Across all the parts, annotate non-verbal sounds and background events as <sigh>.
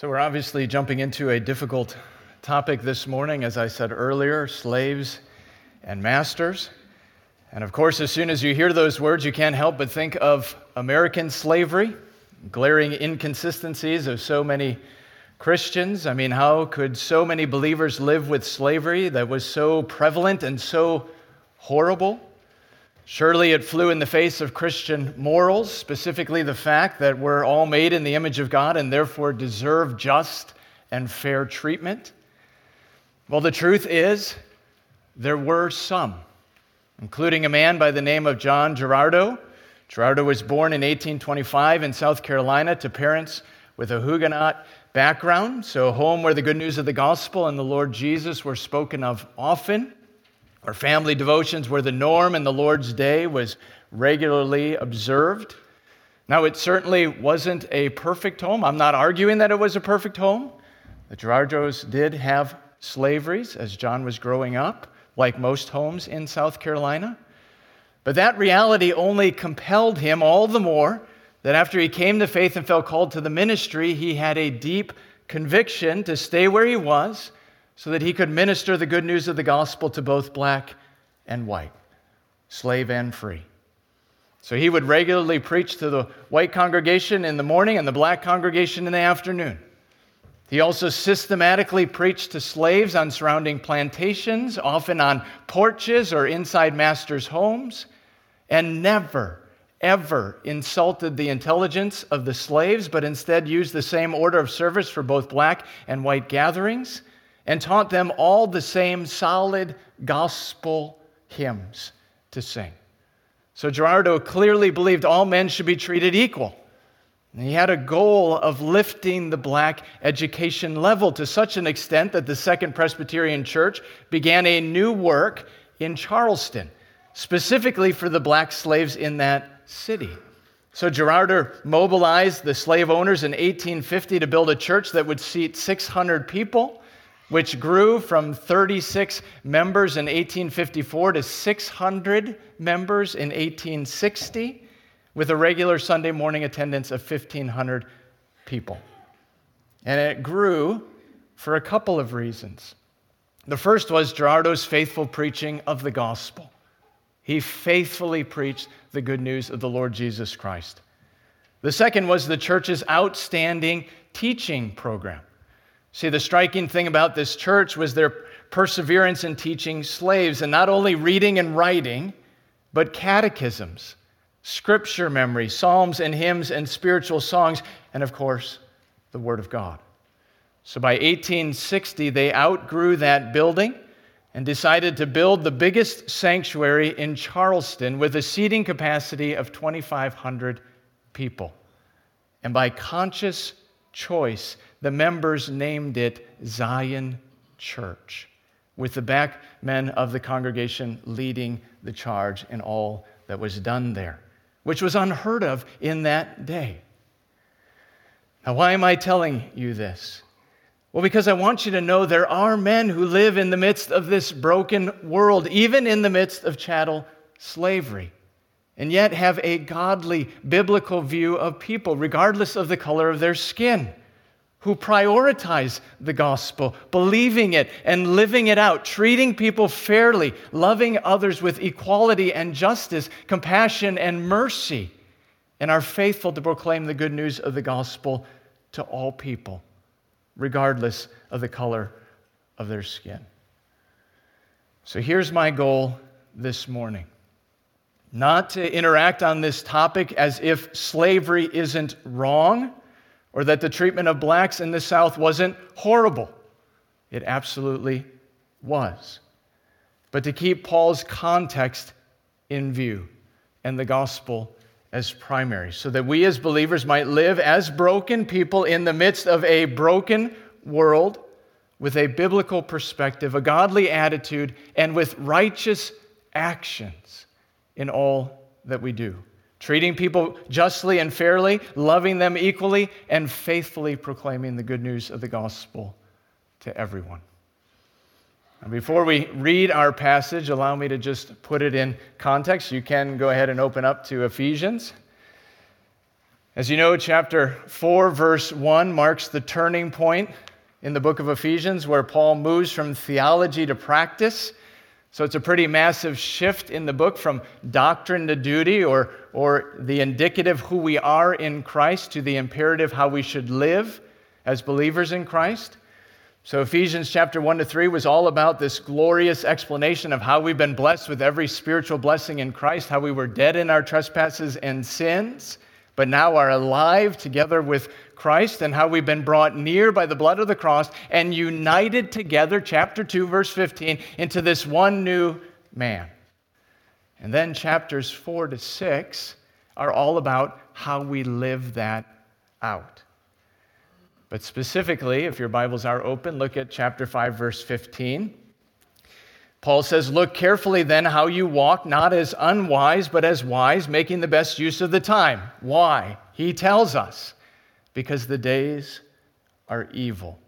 So, we're obviously jumping into a difficult topic this morning, as I said earlier slaves and masters. And of course, as soon as you hear those words, you can't help but think of American slavery, glaring inconsistencies of so many Christians. I mean, how could so many believers live with slavery that was so prevalent and so horrible? Surely it flew in the face of Christian morals, specifically the fact that we're all made in the image of God and therefore deserve just and fair treatment. Well, the truth is, there were some, including a man by the name of John Girardeau. Girardeau was born in 1825 in South Carolina to parents with a Huguenot background, so a home where the good news of the gospel and the Lord Jesus were spoken of often. Our family devotions were the norm, and the Lord's Day was regularly observed. Now, it certainly wasn't a perfect home. I'm not arguing that it was a perfect home. The Girardeaus did have slaveries as John was growing up, like most homes in South Carolina. But that reality only compelled him all the more that after he came to faith and felt called to the ministry, he had a deep conviction to stay where he was so that he could minister the good news of the gospel to both black and white, slave and free. So he would regularly preach to the white congregation in the morning and the black congregation in the afternoon. He also systematically preached to slaves on surrounding plantations, often on porches or inside masters' homes, and never, ever insulted the intelligence of the slaves, but instead used the same order of service for both black and white gatherings and taught them all the same solid gospel hymns to sing. So Girardeau clearly believed all men should be treated equal. And he had a goal of lifting the black education level to such an extent that the Second Presbyterian Church began a new work in Charleston, specifically for the black slaves in that city. So Girardeau mobilized the slave owners in 1850 to build a church that would seat 600 people which grew from 36 members in 1854 to 600 members in 1860, with a regular Sunday morning attendance of 1,500 people. And it grew for a couple of reasons. The first was Girardeau's faithful preaching of the gospel. He faithfully preached the good news of the Lord Jesus Christ. The second was the church's outstanding teaching program. See, the striking thing about this church was their perseverance in teaching slaves, and not only reading and writing, but catechisms, scripture memory, psalms and hymns and spiritual songs, and of course, the Word of God. So by 1860, they outgrew that building and decided to build the biggest sanctuary in Charleston with a seating capacity of 2,500 people. And by conscious choice, the members named it Zion Church, with the back men of the congregation leading the charge in all that was done there, which was unheard of in that day. Now, why am I telling you this? Well, because I want you to know there are men who live in the midst of this broken world, even in the midst of chattel slavery, and yet have a godly, biblical view of people, regardless of the color of their skin who prioritize the gospel, believing it and living it out, treating people fairly, loving others with equality and justice, compassion and mercy, and are faithful to proclaim the good news of the gospel to all people, regardless of the color of their skin. So here's my goal this morning not to interact on this topic as if slavery isn't wrong or that the treatment of blacks in the South wasn't horrible. It absolutely was. But to keep Paul's context in view and the gospel as primary, so that we as believers might live as broken people in the midst of a broken world with a biblical perspective, a godly attitude, and with righteous actions in all that we do treating people justly and fairly, loving them equally, and faithfully proclaiming the good news of the gospel to everyone. And before we read our passage, allow me to just put it in context. You can go ahead and open up to Ephesians. As you know, chapter 4, verse 1 marks the turning point in the book of Ephesians where Paul moves from theology to practice. So it's a pretty massive shift in the book from doctrine to duty or, or the indicative who we are in Christ to the imperative how we should live as believers in Christ. So Ephesians chapter 1 to 3 was all about this glorious explanation of how we've been blessed with every spiritual blessing in Christ, how we were dead in our trespasses and sins but now are alive together with Christ and how we've been brought near by the blood of the cross and united together, chapter 2, verse 15, into this one new man. And then chapters 4 to 6 are all about how we live that out. But specifically, if your Bibles are open, look at chapter 5, verse 15. Paul says, Look carefully then how you walk, not as unwise, but as wise, making the best use of the time. Why? He tells us, because the days are evil.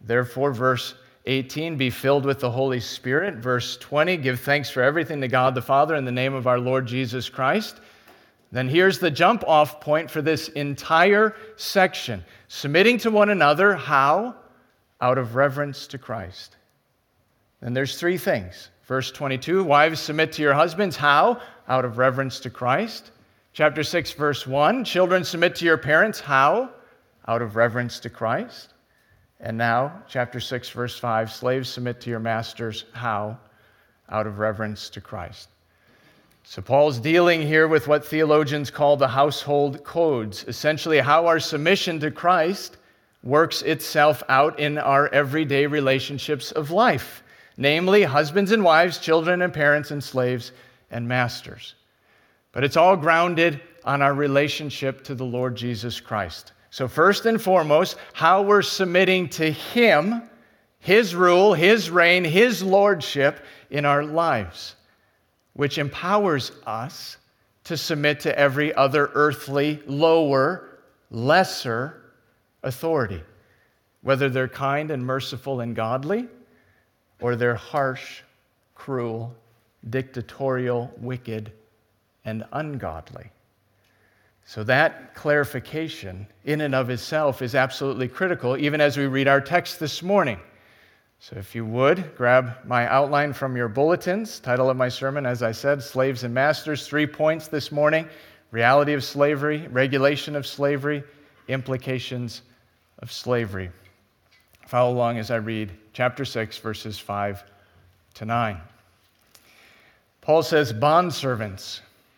Therefore, verse 18, be filled with the Holy Spirit. Verse 20, give thanks for everything to God the Father in the name of our Lord Jesus Christ. Then here's the jump off point for this entire section submitting to one another, how? Out of reverence to Christ. And there's three things. Verse 22 Wives, submit to your husbands. How? Out of reverence to Christ. Chapter 6, verse 1 Children, submit to your parents. How? Out of reverence to Christ. And now, chapter 6, verse 5 Slaves, submit to your masters. How? Out of reverence to Christ. So, Paul's dealing here with what theologians call the household codes, essentially, how our submission to Christ works itself out in our everyday relationships of life namely husbands and wives, children and parents, and slaves and masters. But it's all grounded on our relationship to the Lord Jesus Christ. So, first and foremost, how we're submitting to Him, His rule, His reign, His lordship in our lives, which empowers us to submit to every other earthly, lower, lesser authority, whether they're kind and merciful and godly or they're harsh, cruel, dictatorial, wicked, and ungodly. So, that clarification in and of itself is absolutely critical, even as we read our text this morning. So, if you would, grab my outline from your bulletins. Title of my sermon, as I said, Slaves and Masters. Three points this morning reality of slavery, regulation of slavery, implications of slavery. Follow along as I read chapter 6, verses 5 to 9. Paul says, Bondservants,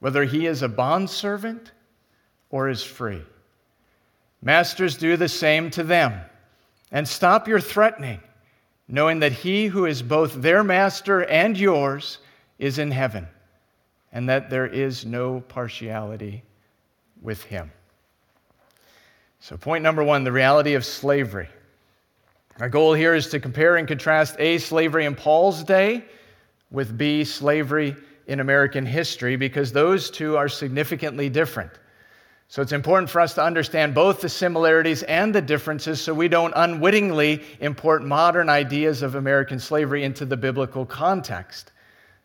whether he is a bondservant or is free. Masters, do the same to them, and stop your threatening, knowing that he who is both their master and yours is in heaven, and that there is no partiality with him. So, point number one the reality of slavery. Our goal here is to compare and contrast A, slavery in Paul's day, with B, slavery in American history, because those two are significantly different. So it's important for us to understand both the similarities and the differences so we don't unwittingly import modern ideas of American slavery into the biblical context.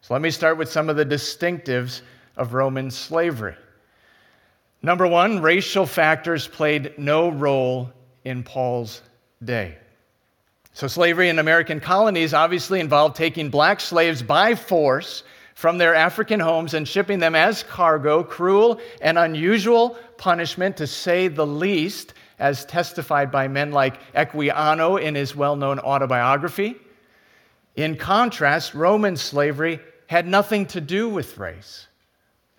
So let me start with some of the distinctives of Roman slavery. Number one, racial factors played no role in Paul's day. So, slavery in American colonies obviously involved taking black slaves by force from their African homes and shipping them as cargo, cruel and unusual punishment, to say the least, as testified by men like Equiano in his well known autobiography. In contrast, Roman slavery had nothing to do with race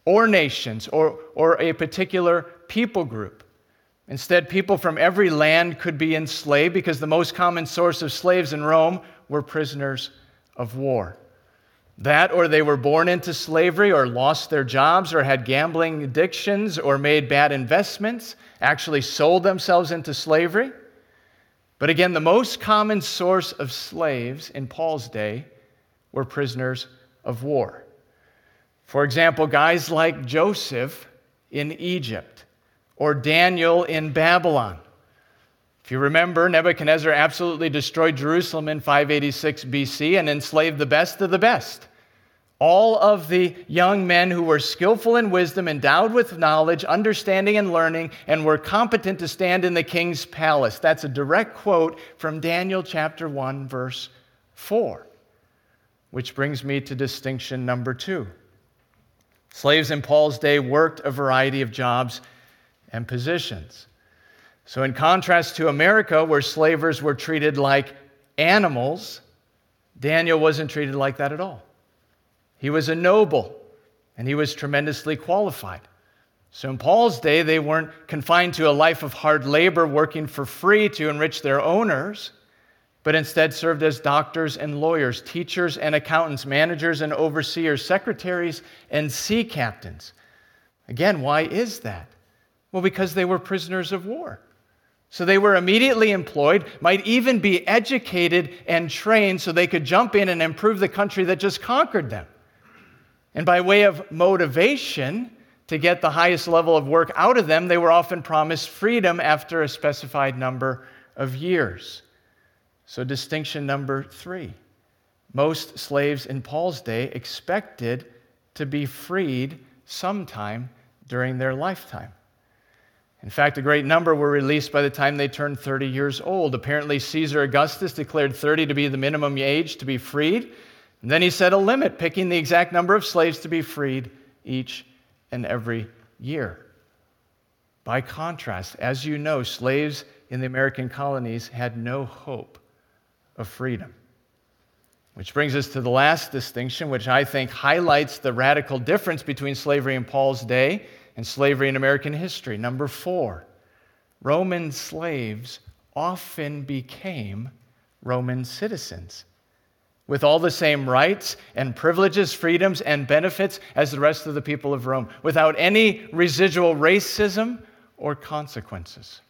or nations or, or a particular people group. Instead, people from every land could be enslaved because the most common source of slaves in Rome were prisoners of war. That, or they were born into slavery, or lost their jobs, or had gambling addictions, or made bad investments, actually sold themselves into slavery. But again, the most common source of slaves in Paul's day were prisoners of war. For example, guys like Joseph in Egypt or Daniel in Babylon. If you remember, Nebuchadnezzar absolutely destroyed Jerusalem in 586 BC and enslaved the best of the best. All of the young men who were skillful in wisdom, endowed with knowledge, understanding, and learning, and were competent to stand in the king's palace. That's a direct quote from Daniel chapter 1, verse 4. Which brings me to distinction number two. Slaves in Paul's day worked a variety of jobs and positions. So, in contrast to America, where slavers were treated like animals, Daniel wasn't treated like that at all. He was a noble and he was tremendously qualified. So, in Paul's day, they weren't confined to a life of hard labor working for free to enrich their owners, but instead served as doctors and lawyers, teachers and accountants, managers and overseers, secretaries and sea captains. Again, why is that? Well, because they were prisoners of war. So they were immediately employed, might even be educated and trained so they could jump in and improve the country that just conquered them. And by way of motivation to get the highest level of work out of them, they were often promised freedom after a specified number of years. So, distinction number three most slaves in Paul's day expected to be freed sometime during their lifetime. In fact, a great number were released by the time they turned 30 years old. Apparently, Caesar Augustus declared 30 to be the minimum age to be freed. And then he set a limit, picking the exact number of slaves to be freed each and every year. By contrast, as you know, slaves in the American colonies had no hope of freedom. Which brings us to the last distinction, which I think highlights the radical difference between slavery in Paul's day and slavery in American history. Number four, Roman slaves often became Roman citizens with all the same rights and privileges, freedoms, and benefits as the rest of the people of Rome, without any residual racism or consequences.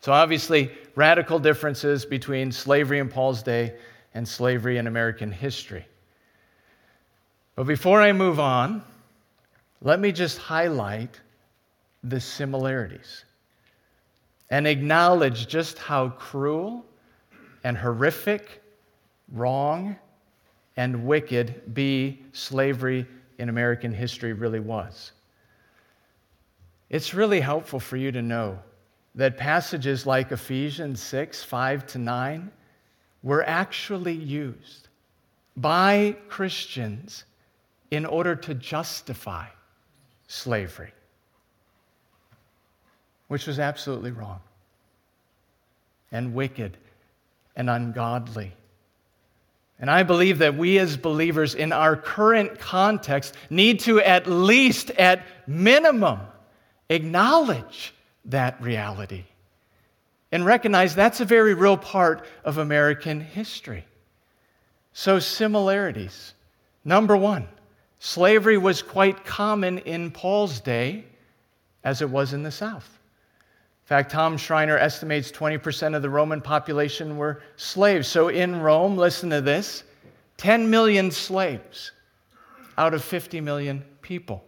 So, obviously, radical differences between slavery in Paul's day and slavery in American history. But before I move on, let me just highlight the similarities and acknowledge just how cruel and horrific wrong and wicked B, slavery in American history really was. It's really helpful for you to know that passages like Ephesians 6 5 to 9 were actually used by Christians in order to justify slavery, which was absolutely wrong and wicked and ungodly. And I believe that we as believers in our current context need to at least, at minimum, acknowledge that reality and recognize that's a very real part of American history. So, similarities. Number one, slavery was quite common in Paul's day as it was in the South. In fact, Tom Schreiner estimates 20% of the Roman population were slaves. So in Rome, listen to this 10 million slaves out of 50 million people.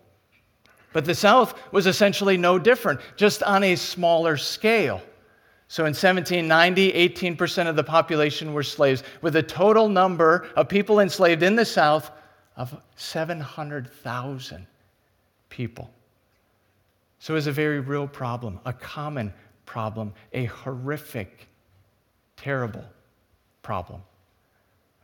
But the South was essentially no different, just on a smaller scale. So in 1790, 18% of the population were slaves, with a total number of people enslaved in the South of 700,000 people. So it was a very real problem, a common problem, a horrific, terrible problem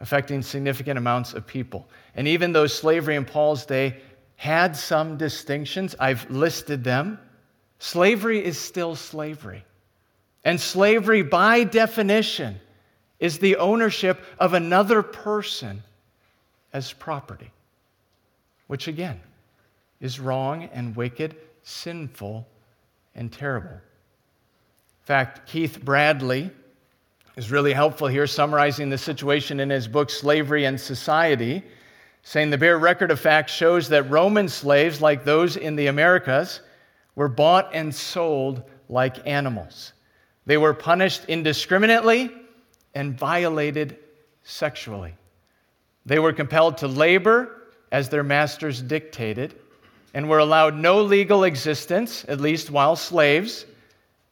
affecting significant amounts of people. And even though slavery in Paul's day had some distinctions, I've listed them, slavery is still slavery. And slavery, by definition, is the ownership of another person as property, which again is wrong and wicked sinful, and terrible. In fact, Keith Bradley is really helpful here, summarizing the situation in his book, Slavery and Society. saying the bare record of facts shows that Roman slaves, like those in the Americas, were bought and sold like animals. They were punished indiscriminately and violated sexually. They were compelled to labor as their masters dictated and were allowed no legal existence, at least while slaves,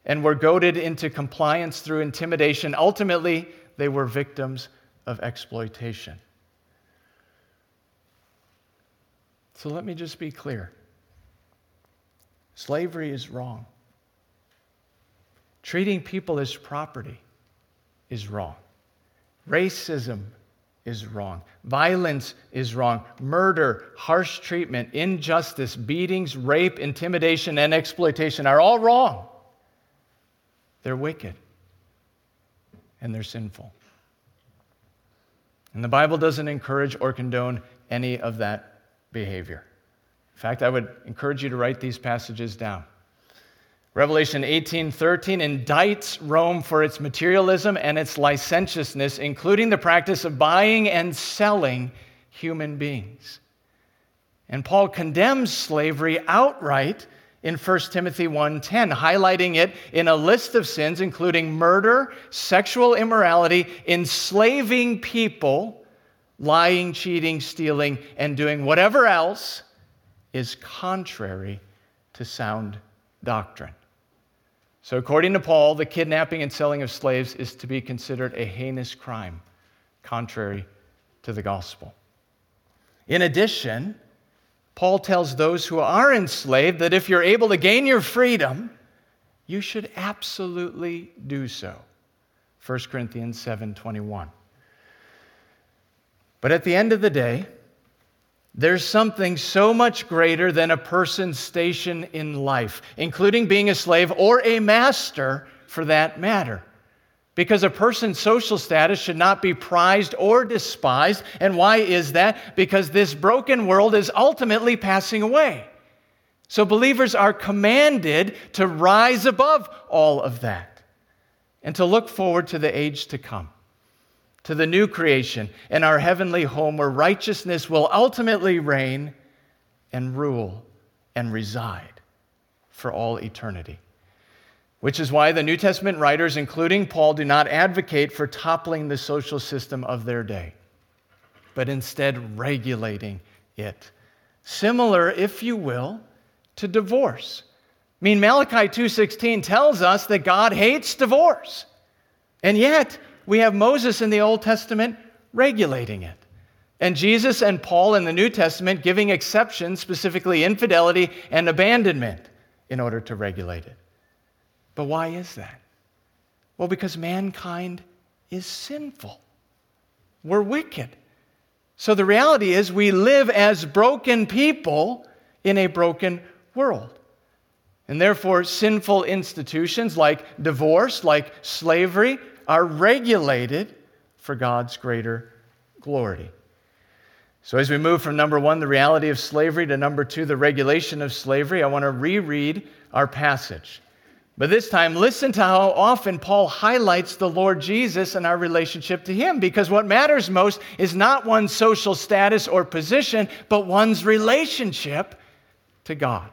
and were goaded into compliance through intimidation. Ultimately, they were victims of exploitation. So let me just be clear slavery is wrong. Treating people as property is wrong. Racism is wrong. Violence is wrong. Murder, harsh treatment, injustice, beatings, rape, intimidation, and exploitation are all wrong. They're wicked and they're sinful. And the Bible doesn't encourage or condone any of that behavior. In fact, I would encourage you to write these passages down. Revelation 18:13 indicts Rome for its materialism and its licentiousness, including the practice of buying and selling human beings. And Paul condemns slavery outright in 1 Timothy 1:10, highlighting it in a list of sins including murder, sexual immorality, enslaving people, lying, cheating, stealing, and doing whatever else is contrary to sound doctrine. So, according to Paul, the kidnapping and selling of slaves is to be considered a heinous crime, contrary to the gospel. In addition, Paul tells those who are enslaved that if you're able to gain your freedom, you should absolutely do so. 1 Corinthians 7:21. But at the end of the day, there's something so much greater than a person's station in life, including being a slave or a master for that matter. Because a person's social status should not be prized or despised. And why is that? Because this broken world is ultimately passing away. So believers are commanded to rise above all of that and to look forward to the age to come to the new creation and our heavenly home where righteousness will ultimately reign and rule and reside for all eternity. Which is why the New Testament writers, including Paul, do not advocate for toppling the social system of their day, but instead regulating it. Similar, if you will, to divorce. I mean, Malachi 2:16 tells us that God hates divorce. And yet, we have Moses in the Old Testament regulating it. And Jesus and Paul in the New Testament giving exceptions, specifically infidelity and abandonment, in order to regulate it. But why is that? Well, because mankind is sinful. We're wicked. So the reality is, we live as broken people in a broken world. And therefore, sinful institutions like divorce, like slavery, are regulated for God's greater glory. So, as we move from number one, the reality of slavery, to number two, the regulation of slavery, I want to reread our passage. But this time, listen to how often Paul highlights the Lord Jesus and our relationship to Him, because what matters most is not one's social status or position, but one's relationship to God.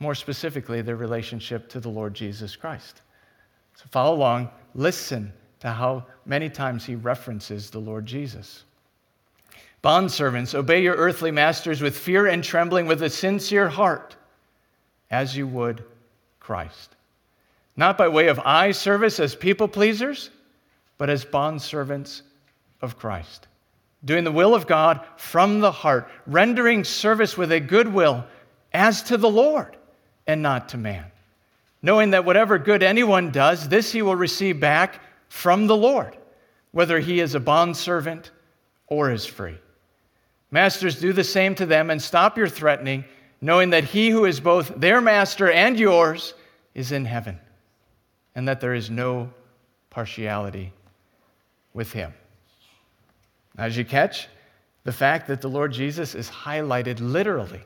More specifically, their relationship to the Lord Jesus Christ. So follow along listen to how many times he references the Lord Jesus. Bondservants, obey your earthly masters with fear and trembling, with a sincere heart, as you would Christ. Not by way of eye service as people pleasers, but as bondservants of Christ. Doing the will of God from the heart, rendering service with a good will as to the Lord and not to man knowing that whatever good anyone does, this he will receive back from the Lord, whether he is a bondservant or is free. Masters, do the same to them and stop your threatening, knowing that he who is both their master and yours is in heaven, and that there is no partiality with him. As you catch, the fact that the Lord Jesus is highlighted literally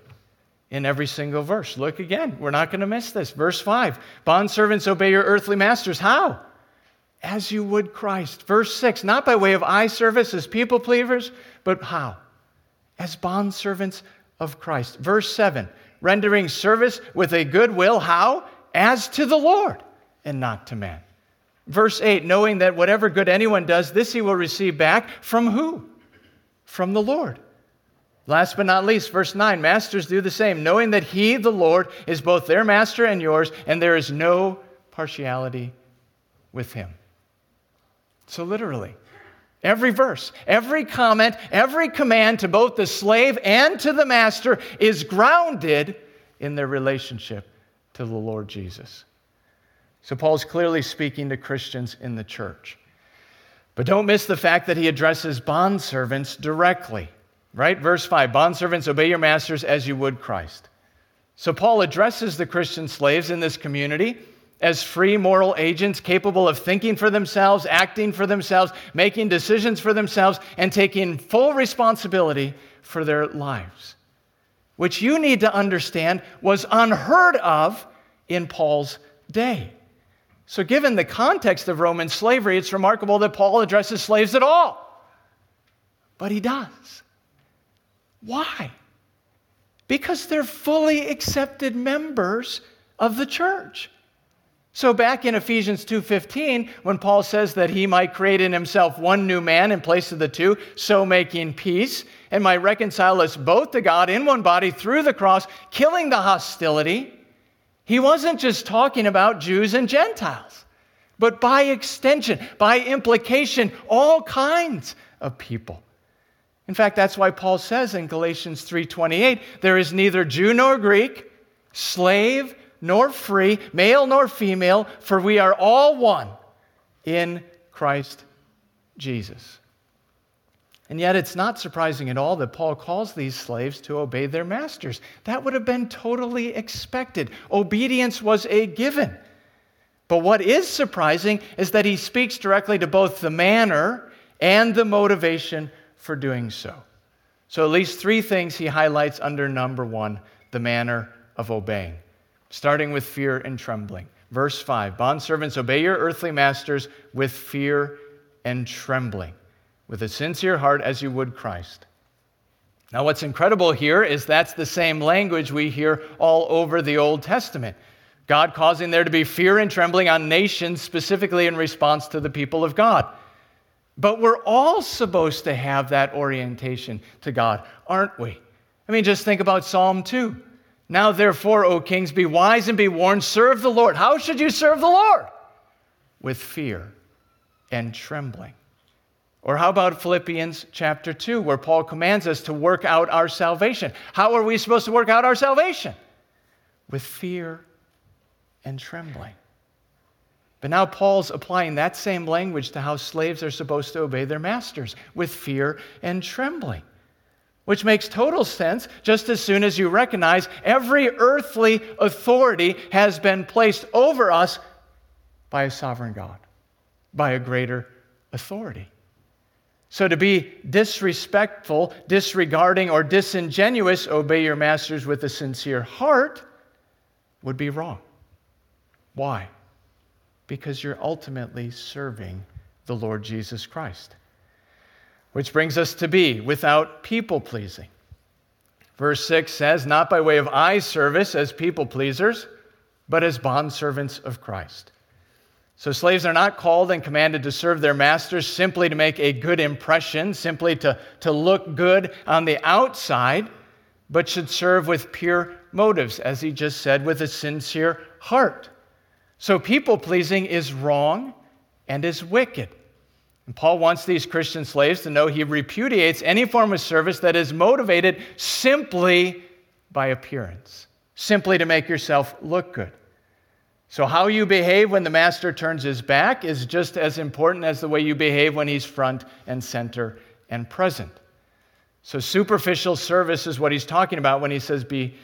in every single verse. Look again. We're not going to miss this. Verse 5 Bondservants, obey your earthly masters. How? As you would Christ. Verse 6 Not by way of eye service as people pleasers, but how? as bondservants of Christ. Verse 7 rendering service with a good will. How? As to the Lord and not to man. Verse 8 knowing that whatever good anyone does, this he will receive back from who? From the Lord. Last but not least, verse 9 Masters do the same, knowing that he, the Lord, is both their master and yours, and there is no partiality with him. So, literally, every verse, every comment, every command to both the slave and to the master is grounded in their relationship to the Lord Jesus. So, Paul's clearly speaking to Christians in the church. But don't miss the fact that he addresses bondservants directly. Right? Verse 5 Bondservants, obey your masters as you would Christ. So Paul addresses the Christian slaves in this community as free moral agents capable of thinking for themselves, acting for themselves, making decisions for themselves, and taking full responsibility for their lives, which you need to understand was unheard of in Paul's day. So, given the context of Roman slavery, it's remarkable that Paul addresses slaves at all. But he does. Why? Because they're fully accepted members of the church. So back in Ephesians 2:15 when Paul says that he might create in himself one new man in place of the two, so making peace and might reconcile us both to God in one body through the cross, killing the hostility, he wasn't just talking about Jews and Gentiles, but by extension, by implication, all kinds of people. In fact, that's why Paul says in Galatians 3:28, there is neither Jew nor Greek, slave nor free, male nor female, for we are all one in Christ Jesus. And yet, it's not surprising at all that Paul calls these slaves to obey their masters. That would have been totally expected. Obedience was a given. But what is surprising is that he speaks directly to both the manner and the motivation for doing so. So, at least three things he highlights under number one the manner of obeying, starting with fear and trembling. Verse 5 Bondservants, obey your earthly masters with fear and trembling, with a sincere heart as you would Christ. Now, what's incredible here is that's the same language we hear all over the Old Testament. God causing there to be fear and trembling on nations, specifically in response to the people of God. But we're all supposed to have that orientation to God, aren't we? I mean, just think about Psalm 2. Now, therefore, O kings, be wise and be warned, serve the Lord. How should you serve the Lord? With fear and trembling. Or how about Philippians chapter 2, where Paul commands us to work out our salvation? How are we supposed to work out our salvation? With fear and trembling. But now Paul's applying that same language to how slaves are supposed to obey their masters with fear and trembling, which makes total sense just as soon as you recognize every earthly authority has been placed over us by a sovereign God, by a greater authority. So to be disrespectful, disregarding, or disingenuous, obey your masters with a sincere heart would be wrong. Why? Because you're ultimately serving the Lord Jesus Christ. Which brings us to be without people pleasing. Verse 6 says, Not by way of eye service as people pleasers, but as bondservants of Christ. So slaves are not called and commanded to serve their masters simply to make a good impression, simply to, to look good on the outside, but should serve with pure motives, as he just said, with a sincere heart. So people pleasing is wrong and is wicked. And Paul wants these Christian slaves to know he repudiates any form of service that is motivated simply by appearance, simply to make yourself look good. So, how you behave when the master turns his back is just as important as the way you behave when he's front and center and present. So, superficial service is what he's talking about when he says be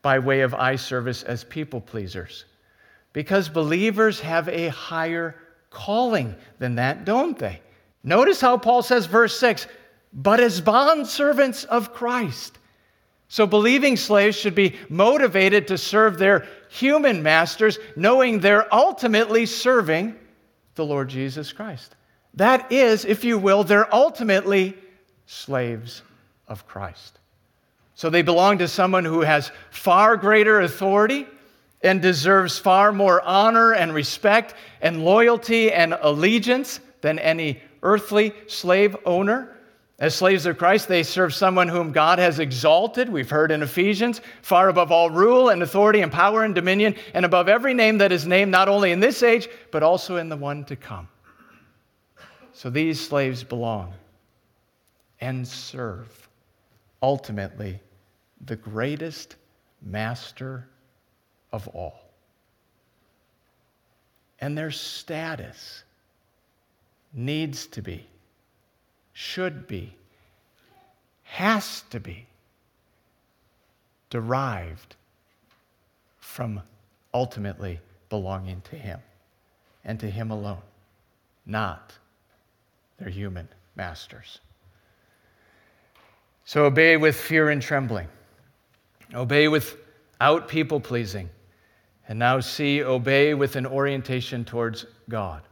by way of eye service as people pleasers. Because believers have a higher calling than that, don't they? Notice how Paul says, verse 6 but as bondservants of Christ. So, believing slaves should be motivated to serve their human masters, knowing they're ultimately serving the Lord Jesus Christ. That is, if you will, they're ultimately slaves of Christ. So they belong to someone who has far greater authority and deserves far more honor and respect and loyalty and allegiance than any earthly slave owner. As slaves of Christ, they serve someone whom God has exalted, we've heard in Ephesians, far above all rule and authority and power and dominion, and above every name that is named, not only in this age, but also in the one to come. So these slaves belong and serve ultimately the greatest master of all. And their status needs to be should be, has to be derived from ultimately belonging to Him and to Him alone, not their human masters. So obey with fear and trembling, obey without people pleasing, and now see, obey with an orientation towards God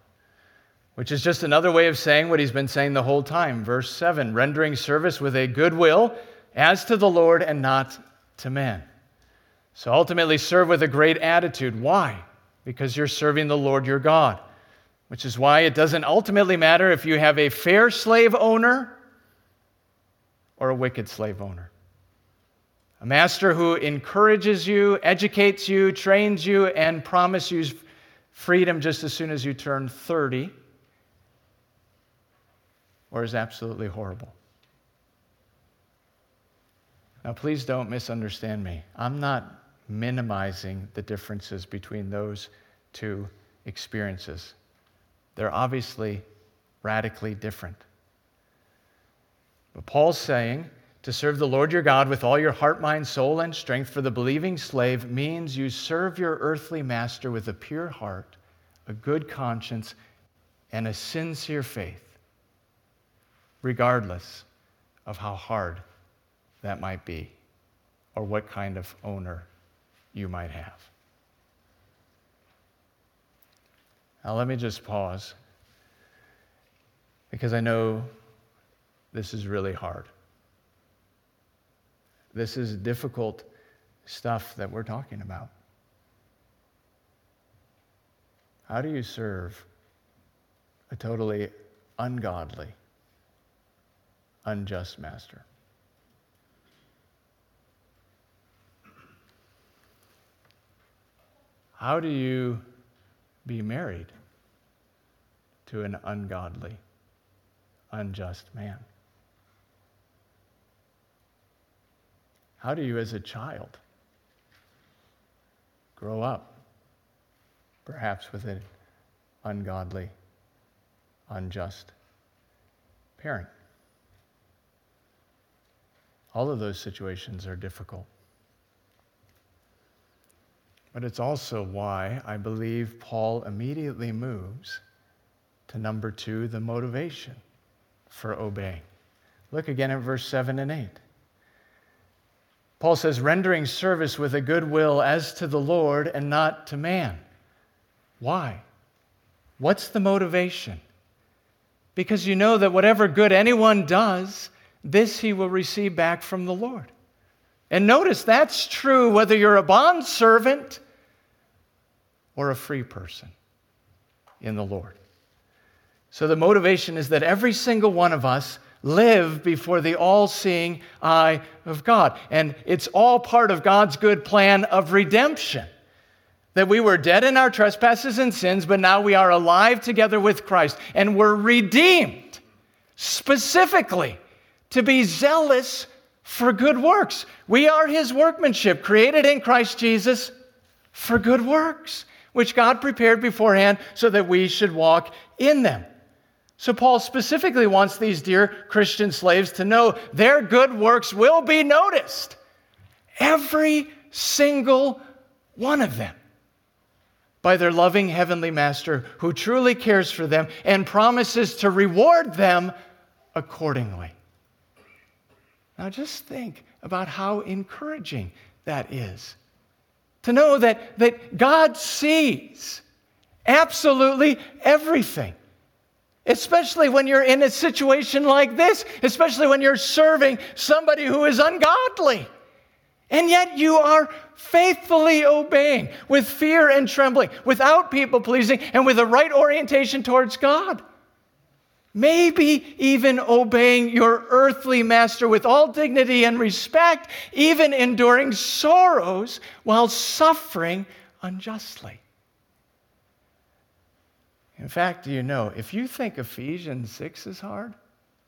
which is just another way of saying what he's been saying the whole time. Verse 7 rendering service with a good will as to the Lord and not to man. So ultimately, serve with a great attitude. Why? Because you're serving the Lord your God, which is why it doesn't ultimately matter if you have a fair slave owner or a wicked slave owner. A master who encourages you, educates you, trains you, and promises you freedom just as soon as you turn 30 or is absolutely horrible. Now, please don't misunderstand me. I'm not minimizing the differences between those two experiences. They're obviously radically different. But Paul's saying to serve the Lord your God with all your heart, mind, soul, and strength for the believing slave means you serve your earthly master with a pure heart, a good conscience, and a sincere faith regardless of how hard that might be or what kind of owner you might have. Now, let me just pause because I know this is really hard. This is difficult stuff that we're talking about. How do you serve a totally ungodly, unjust master. How do you be married to an ungodly, unjust man? How do you, as a child, grow up, perhaps with an ungodly, unjust parent? All of those situations are difficult. But it's also why I believe Paul immediately moves to number two, the motivation for obeying. Look again at verse 7 and 8. Paul says, rendering service with a good will as to the Lord and not to man. Why? What's the motivation? Because you know that whatever good anyone does, this he will receive back from the Lord. And notice that's true whether you're a bond servant or a free person in the Lord. So the motivation is that every single one of us live before the all seeing eye of God. And it's all part of God's good plan of redemption. That we were dead in our trespasses and sins, but now we are alive together with Christ and we're redeemed specifically to be zealous for good works. We are his workmanship, created in Christ Jesus for good works, which God prepared beforehand so that we should walk in them. So, Paul specifically wants these dear Christian slaves to know their good works will be noticed. Every single one of them by their loving heavenly master who truly cares for them and promises to reward them accordingly. Now just think about how encouraging that is. To know that, that God sees absolutely everything. Especially when you're in a situation like this, especially when you're serving somebody who is ungodly. And yet you are faithfully obeying with fear and trembling, without people pleasing, and with the right orientation towards God. Maybe even obeying your earthly master with all dignity and respect, even enduring sorrows while suffering unjustly. In fact, do you know, if you think Ephesians 6 is hard,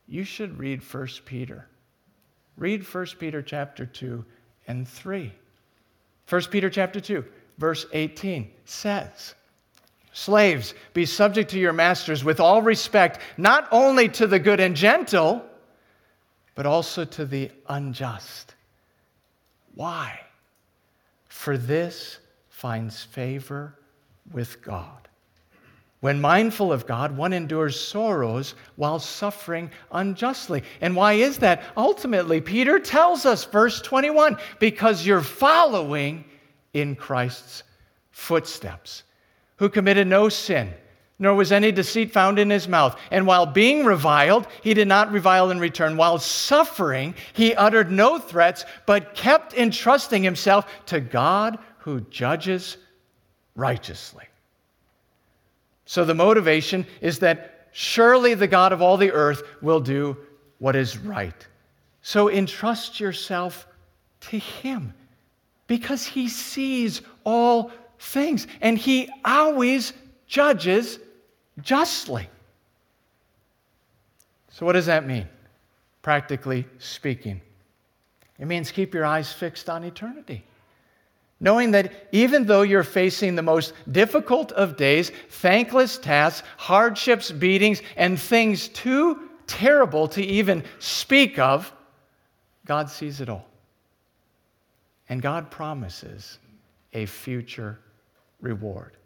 you should read 1 Peter. Read 1 Peter chapter 2 and 3. 1 Peter chapter 2, verse 18 says, Slaves, be subject to your masters with all respect, not only to the good and gentle, but also to the unjust. Why? For this finds favor with God. When mindful of God, one endures sorrows while suffering unjustly. And why is that? Ultimately, Peter tells us, verse 21, because you're following in Christ's footsteps, who committed no sin, nor was any deceit found in his mouth. And while being reviled, he did not revile in return. While suffering, he uttered no threats, but kept entrusting himself to God who judges righteously. So the motivation is that surely the God of all the earth will do what is right. So entrust yourself to Him because He sees all things and He always judges justly. So, what does that mean, practically speaking? It means keep your eyes fixed on eternity knowing that even though you're facing the most difficult of days, thankless tasks, hardships, beatings, and things too terrible to even speak of, God sees it all. And God promises a future reward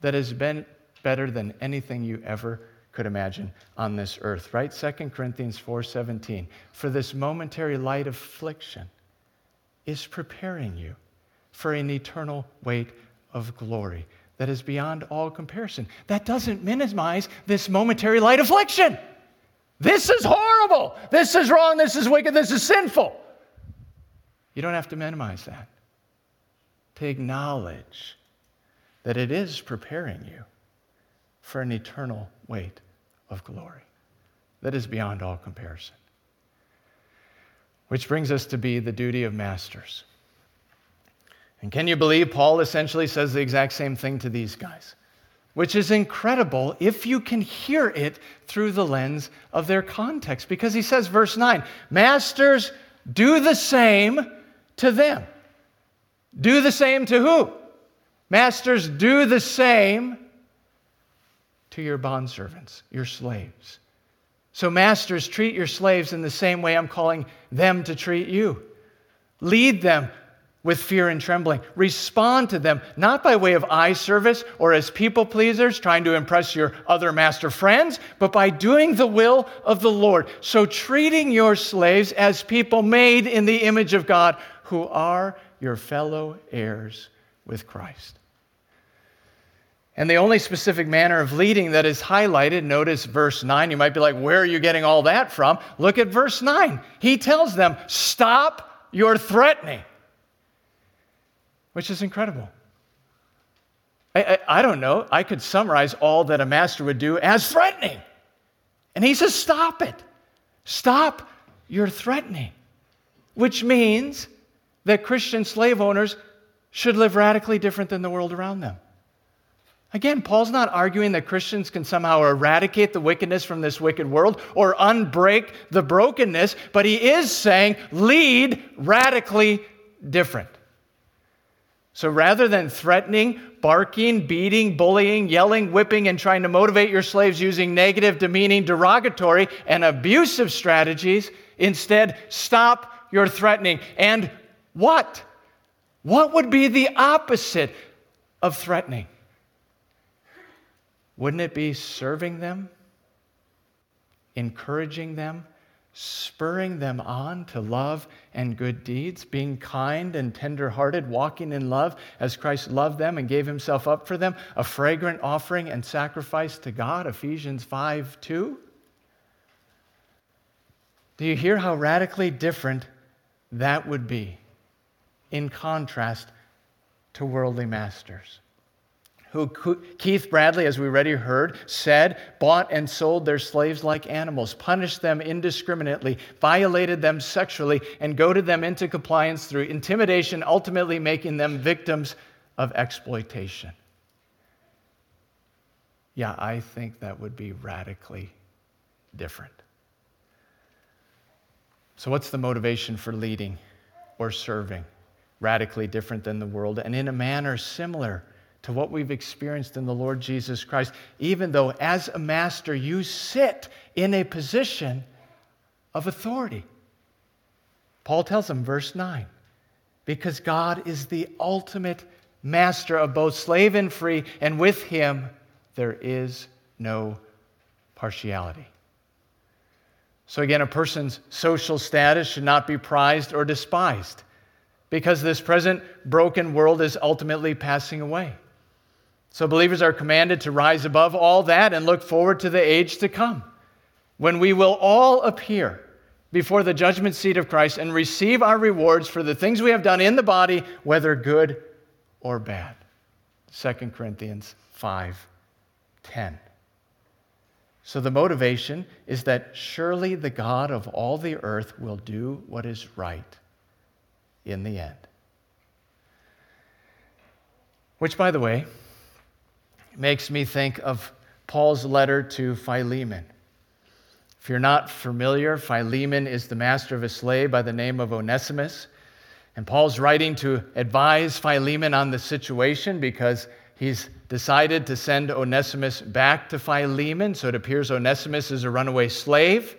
that has been better than anything you ever could imagine on this earth right 2 corinthians 4.17 for this momentary light affliction is preparing you for an eternal weight of glory that is beyond all comparison. That doesn't minimize this momentary light affliction. This is horrible. This is wrong. This is wicked. This is sinful. You don't have to minimize that. To acknowledge that it is preparing you for an eternal weight of glory that is beyond all comparison. Which brings us to be the duty of masters. And can you believe Paul essentially says the exact same thing to these guys? Which is incredible if you can hear it through the lens of their context. Because he says, verse 9, Masters, do the same to them. Do the same to who? Masters, do the same to your bondservants, your slaves. So, masters, treat your slaves in the same way I'm calling them to treat you. Lead them with fear and trembling. Respond to them, not by way of eye service or as people pleasers trying to impress your other master friends, but by doing the will of the Lord. So, treating your slaves as people made in the image of God who are your fellow heirs with Christ. And the only specific manner of leading that is highlighted, notice verse 9. You might be like, where are you getting all that from? Look at verse 9. He tells them, stop your threatening which is incredible. I, I, I, don't know. I could summarize all that a master would do as threatening. And he says, Stop it. Stop your threatening, which means that Christian slave owners should live radically different than the world around them. Again, Paul's not arguing that Christians can somehow eradicate the wickedness from this wicked world or unbreak the brokenness, but he is saying lead radically different. So rather than threatening, barking, beating, bullying, yelling, whipping, and trying to motivate your slaves using negative, demeaning, derogatory, and abusive strategies, instead, stop your threatening. And what? What would be the opposite of threatening? Wouldn't it be serving them, encouraging them, spurring them on to love and good deeds, being kind and tenderhearted, walking in love as Christ loved them and gave himself up for them, a fragrant offering and sacrifice to God, Ephesians 5 2. Do you hear how radically different that would be in contrast to worldly masters? Who Keith Bradley, as we already heard, said, bought and sold their slaves like animals, punished them indiscriminately, violated them sexually, and goaded them into compliance through intimidation, ultimately making them victims of exploitation. Yeah, I think that would be radically different. So, what's the motivation for leading or serving? Radically different than the world, and in a manner similar to what we've experienced in the Lord Jesus Christ, even though as a master you sit in a position of authority. Paul tells them, verse 9, because God is the ultimate master of both slave and free, and with him there is no partiality. So, again, a person's social status should not be prized or despised because this present broken world is ultimately passing away. So believers are commanded to rise above all that and look forward to the age to come when we will all appear before the judgment seat of Christ and receive our rewards for the things we have done in the body, whether good or bad. 2 Corinthians 5 10. So the motivation is that surely the God of all the earth will do what is right in the end. Which, by the way, makes me think of Paul's letter to Philemon. If you're not familiar, Philemon is the master of a slave by the name of Onesimus. And Paul's writing to advise Philemon on the situation because he's decided to send Onesimus back to Philemon. So it appears Onesimus is a runaway slave.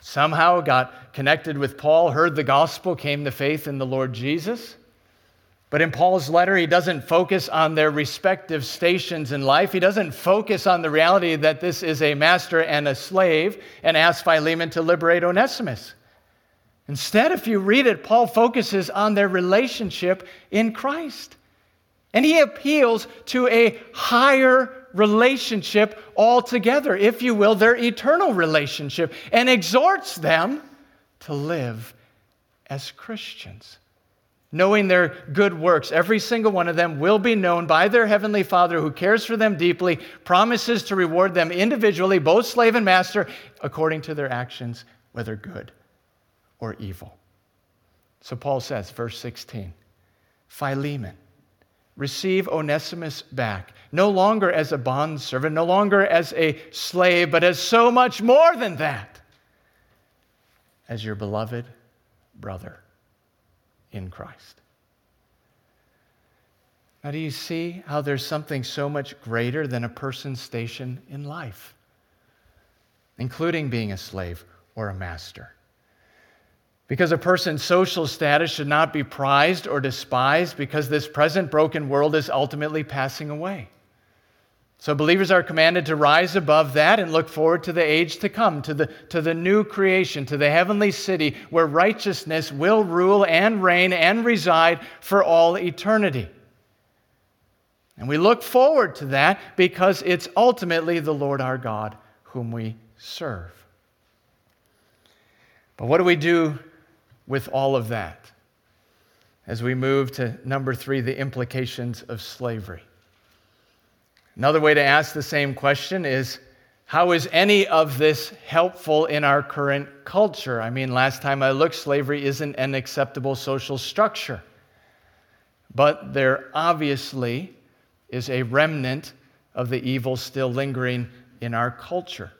somehow got connected with Paul, heard the gospel, came to faith in the Lord Jesus. But in Paul's letter, he doesn't focus on their respective stations in life. He doesn't focus on the reality that this is a master and a slave and asks Philemon to liberate Onesimus. Instead, if you read it, Paul focuses on their relationship in Christ. And he appeals to a higher relationship altogether, if you will, their eternal relationship, and exhorts them to live as Christians knowing their good works. Every single one of them will be known by their heavenly Father who cares for them deeply, promises to reward them individually, both slave and master, according to their actions, whether good or evil. So Paul says, verse 16 Philemon, receive Onesimus back, no longer as a bondservant, no longer as a slave, but as so much more than that, as your beloved brother in Christ. Now, do you see how there's something so much greater than a person's station in life, including being a slave or a master? Because a person's social status should not be prized or despised because this present broken world is ultimately passing away. So believers are commanded to rise above that and look forward to the age to come, to the, to the new creation, to the heavenly city where righteousness will rule and reign and reside for all eternity. And we look forward to that because it's ultimately the Lord our God whom we serve. But what do we do with all of that as we move to number three, the implications of slavery? Another way to ask the same question is how is any of this helpful in our current culture? I mean, last time I looked, slavery isn't an acceptable social structure. But there obviously is a remnant of the evil still lingering in our culture.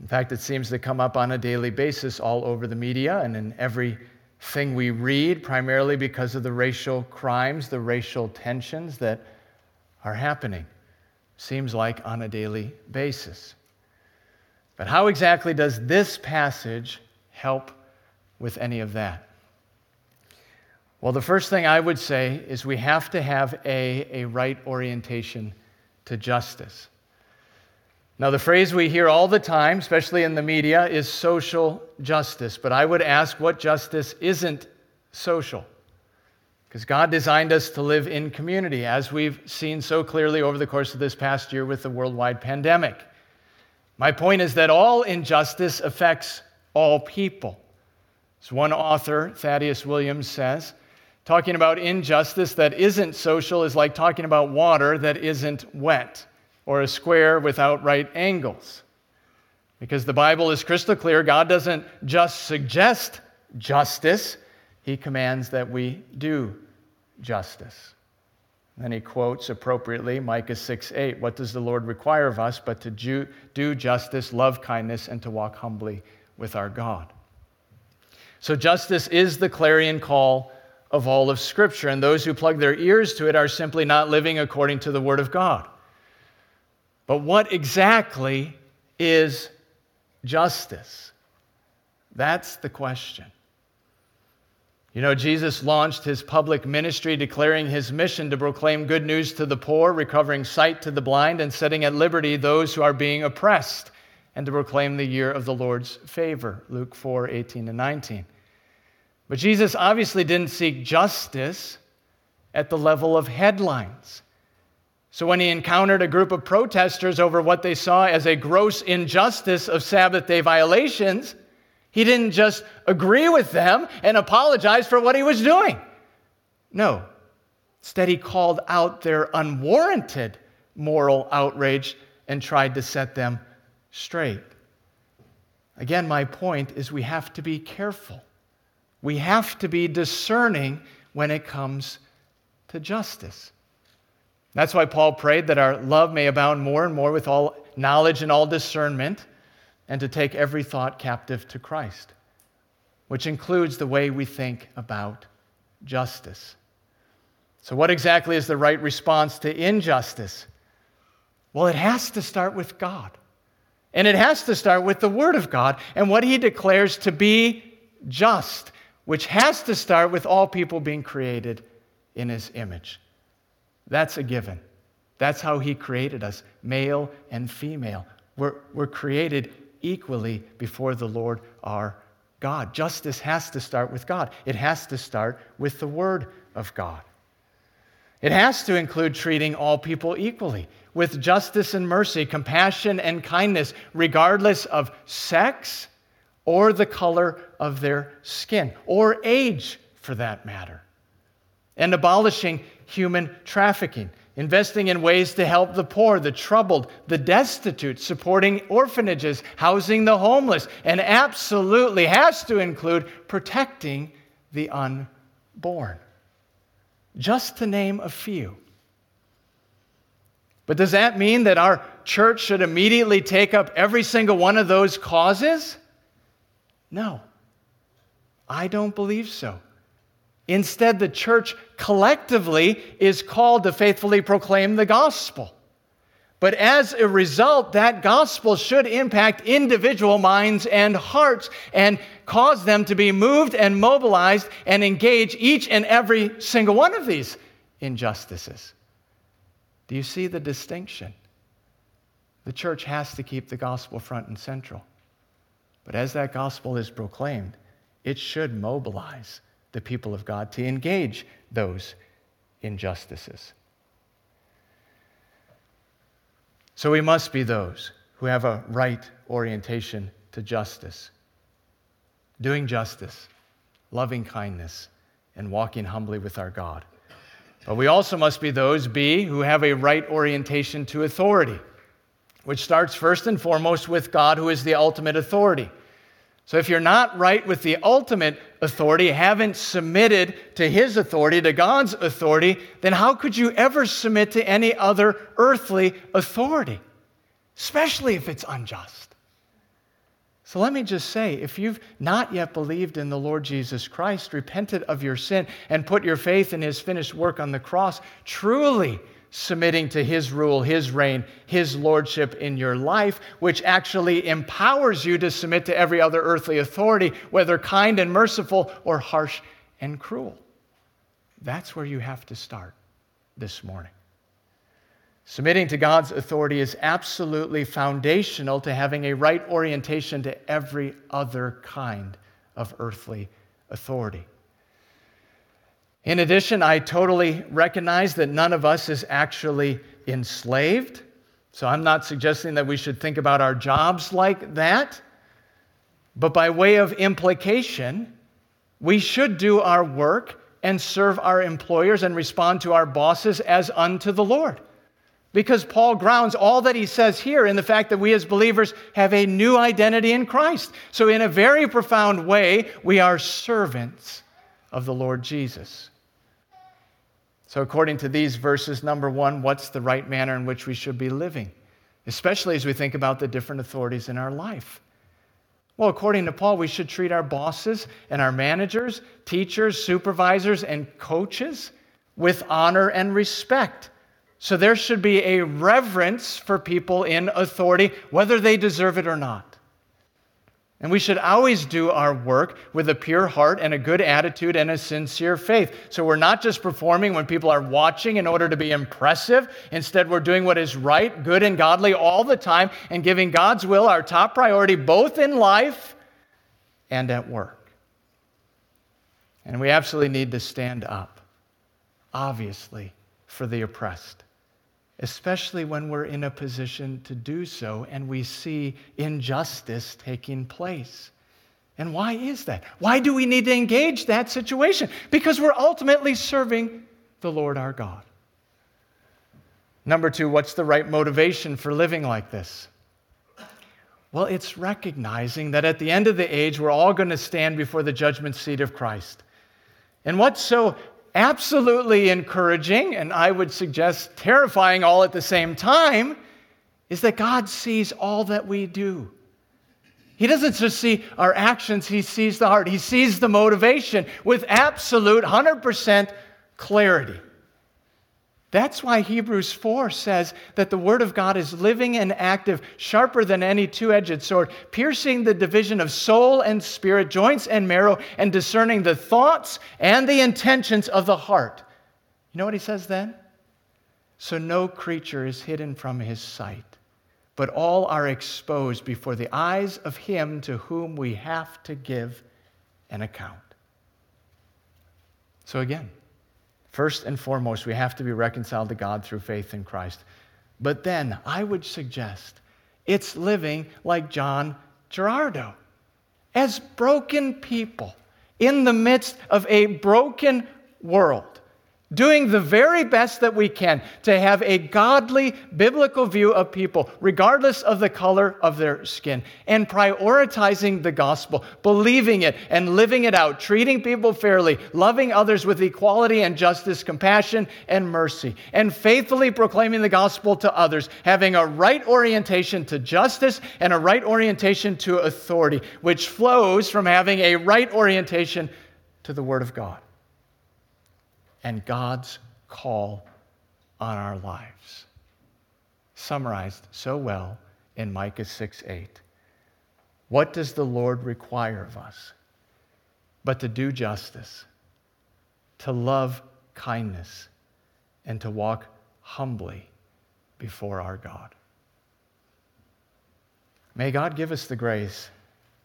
In fact, it seems to come up on a daily basis all over the media and in everything we read, primarily because of the racial crimes, the racial tensions that are happening seems like on a daily basis. But how exactly does this passage help with any of that? Well, the first thing I would say is we have to have a, a right orientation to justice. Now, the phrase we hear all the time, especially in the media, is social justice. But I would ask what justice isn't social? Because God designed us to live in community, as we've seen so clearly over the course of this past year with the worldwide pandemic. My point is that all injustice affects all people. As one author, Thaddeus Williams, says, talking about injustice that isn't social is like talking about water that isn't wet or a square without right angles. Because the Bible is crystal clear, God doesn't just suggest justice, He commands that we do justice. Then he quotes appropriately Micah 6 8. What does the Lord require of us but to do justice, love kindness, and to walk humbly with our God? So, justice is the clarion call of all of Scripture, and those who plug their ears to it are simply not living according to the Word of God. But what exactly is justice? That's the question. You know, Jesus launched his public ministry declaring his mission to proclaim good news to the poor, recovering sight to the blind, and setting at liberty those who are being oppressed, and to proclaim the year of the Lord's favor. Luke 4 18 and 19. But Jesus obviously didn't seek justice at the level of headlines. So when he encountered a group of protesters over what they saw as a gross injustice of Sabbath day violations, he didn't just agree with them and apologize for what he was doing. No. Instead, he called out their unwarranted moral outrage and tried to set them straight. Again, my point is we have to be careful. We have to be discerning when it comes to justice. That's why Paul prayed that our love may abound more and more with all knowledge and all discernment, and to take every thought captive to Christ, which includes the way we think about justice. So, what exactly is the right response to injustice? Well, it has to start with God. And it has to start with the Word of God and what He declares to be just, which has to start with all people being created in His image. That's a given. That's how He created us, male and female. We're, we're created equally before the Lord our God. Justice has to start with God, it has to start with the Word of God. It has to include treating all people equally with justice and mercy, compassion and kindness, regardless of sex or the color of their skin or age for that matter. And abolishing human trafficking, investing in ways to help the poor, the troubled, the destitute, supporting orphanages, housing the homeless, and absolutely has to include protecting the unborn. Just to name a few. But does that mean that our church should immediately take up every single one of those causes? No. I don't believe so. Instead, the church collectively is called to faithfully proclaim the gospel. But as a result, that gospel should impact individual minds and hearts and cause them to be moved and mobilized and engage each and every single one of these injustices. Do you see the distinction? The church has to keep the gospel front and central. But as that gospel is proclaimed, it should mobilize the people of God to engage those injustices. So we must be those who have a right orientation to justice, doing justice, loving kindness, and walking humbly with our God. But we also must be those, B, who have a right orientation to authority, which starts first and foremost with God, who is the ultimate authority. So if you're not right with the ultimate authority, haven't submitted to his authority, to God's authority, then how could you ever submit to any other earthly authority, especially if it's unjust? So let me just say if you've not yet believed in the Lord Jesus Christ, repented of your sin, and put your faith in his finished work on the cross, truly submitting to His rule, His reign, His lordship in your life, which actually empowers you to submit to every other earthly authority, whether kind and merciful or harsh and cruel. That's where you have to start this morning. Submitting to God's authority is absolutely foundational to having a right orientation to every other kind of earthly authority. In addition, I totally recognize that none of us is actually enslaved. So I'm not suggesting that we should think about our jobs like that. But by way of implication, we should do our work and serve our employers and respond to our bosses as unto the Lord. Because Paul grounds all that he says here in the fact that we as believers have a new identity in Christ. So, in a very profound way, we are servants of the Lord Jesus. So, according to these verses, number one, what's the right manner in which we should be living? Especially as we think about the different authorities in our life. Well, according to Paul, we should treat our bosses and our managers, teachers, supervisors, and coaches with honor and respect so there should be a reverence for people in authority, whether they deserve it or not. And we should always do our work with a pure heart and a good attitude and a sincere faith. So we're not just performing when people are watching in order to be impressive. Instead, we're doing what is right, good, and godly all the time and giving God's will our top priority both in life and at work. And we absolutely need to stand up, obviously, for the oppressed especially when we're in a position to do so and we see injustice taking place. And why is that? Why do we need to engage that situation? Because we're ultimately serving the Lord our God. Number two, what's the right motivation for living like this? Well, it's recognizing that at the end of the age, we're all going to stand before the judgment seat of Christ. And what's so absolutely encouraging, and I would suggest terrifying all at the same time, is that God sees all that we do. He doesn't just see our actions, He sees the heart. He sees the motivation with absolute 100% clarity. That's why Hebrews 4 says that the Word of God is living and active, sharper than any two edged sword, piercing the division of soul and spirit, joints and marrow, and discerning the thoughts and the intentions of the heart. You know what he says then? So no creature is hidden from his sight, but all are exposed before the eyes of him to whom we have to give an account. So again, First and foremost, we have to be reconciled to God through faith in Christ. But then I would suggest it's living like John Girardeau. As broken people in the midst of a broken world, doing the very best that we can to have a godly biblical view of people, regardless of the color of their skin, and prioritizing the gospel, believing it and living it out, treating people fairly, loving others with equality and justice, compassion and mercy, and faithfully proclaiming the gospel to others, having a right orientation to justice and a right orientation to authority, which flows from having a right orientation to the Word of God and God's call on our lives. Summarized so well in Micah 6 8. What does the Lord require of us? But to do justice, to love kindness, and to walk humbly before our God. May God give us the grace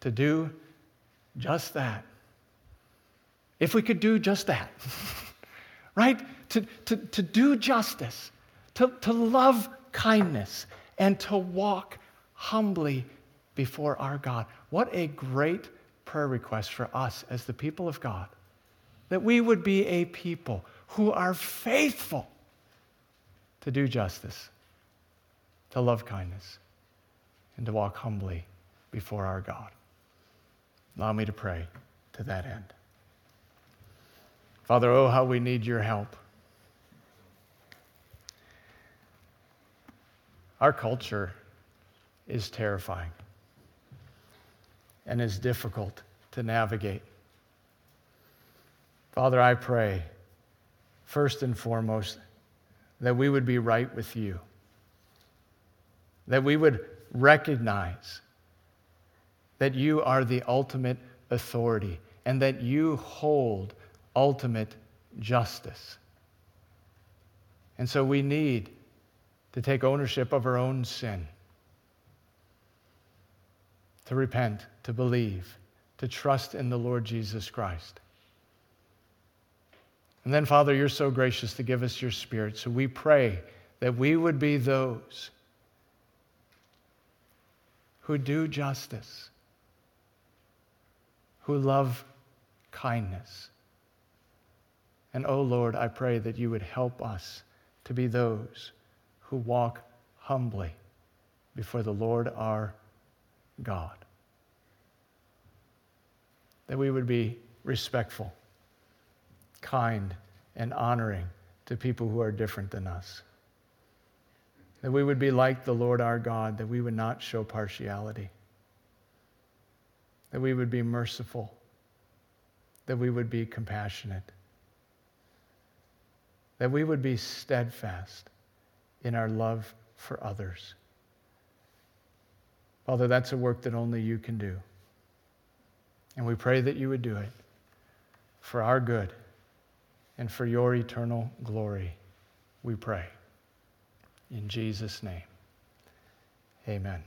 to do just that. If we could do just that. <laughs> right? To, to, to do justice, to, to love kindness, and to walk humbly before our God. What a great prayer request for us as the people of God. That we would be a people who are faithful to do justice, to love kindness, and to walk humbly before our God. Allow me to pray to that end. Father, oh, how we need your help. Our culture is terrifying and is difficult to navigate. Father, I pray, first and foremost, that we would be right with you, that we would recognize that you are the ultimate authority and that you hold ultimate justice. And so we need to take ownership of our own sin, to repent, to believe, to trust in the Lord Jesus Christ. And then, Father, you're so gracious to give us your Spirit. So we pray that we would be those who do justice, who love kindness. And, oh Lord, I pray that you would help us to be those who walk humbly before the Lord our God. That we would be respectful, kind, and honoring to people who are different than us. That we would be like the Lord our God, that we would not show partiality. That we would be merciful. That we would be compassionate. That we would be steadfast in our love for others. Father, that's a work that only you can do. And we pray that you would do it for our good and for your eternal glory. We pray. In Jesus' name, amen.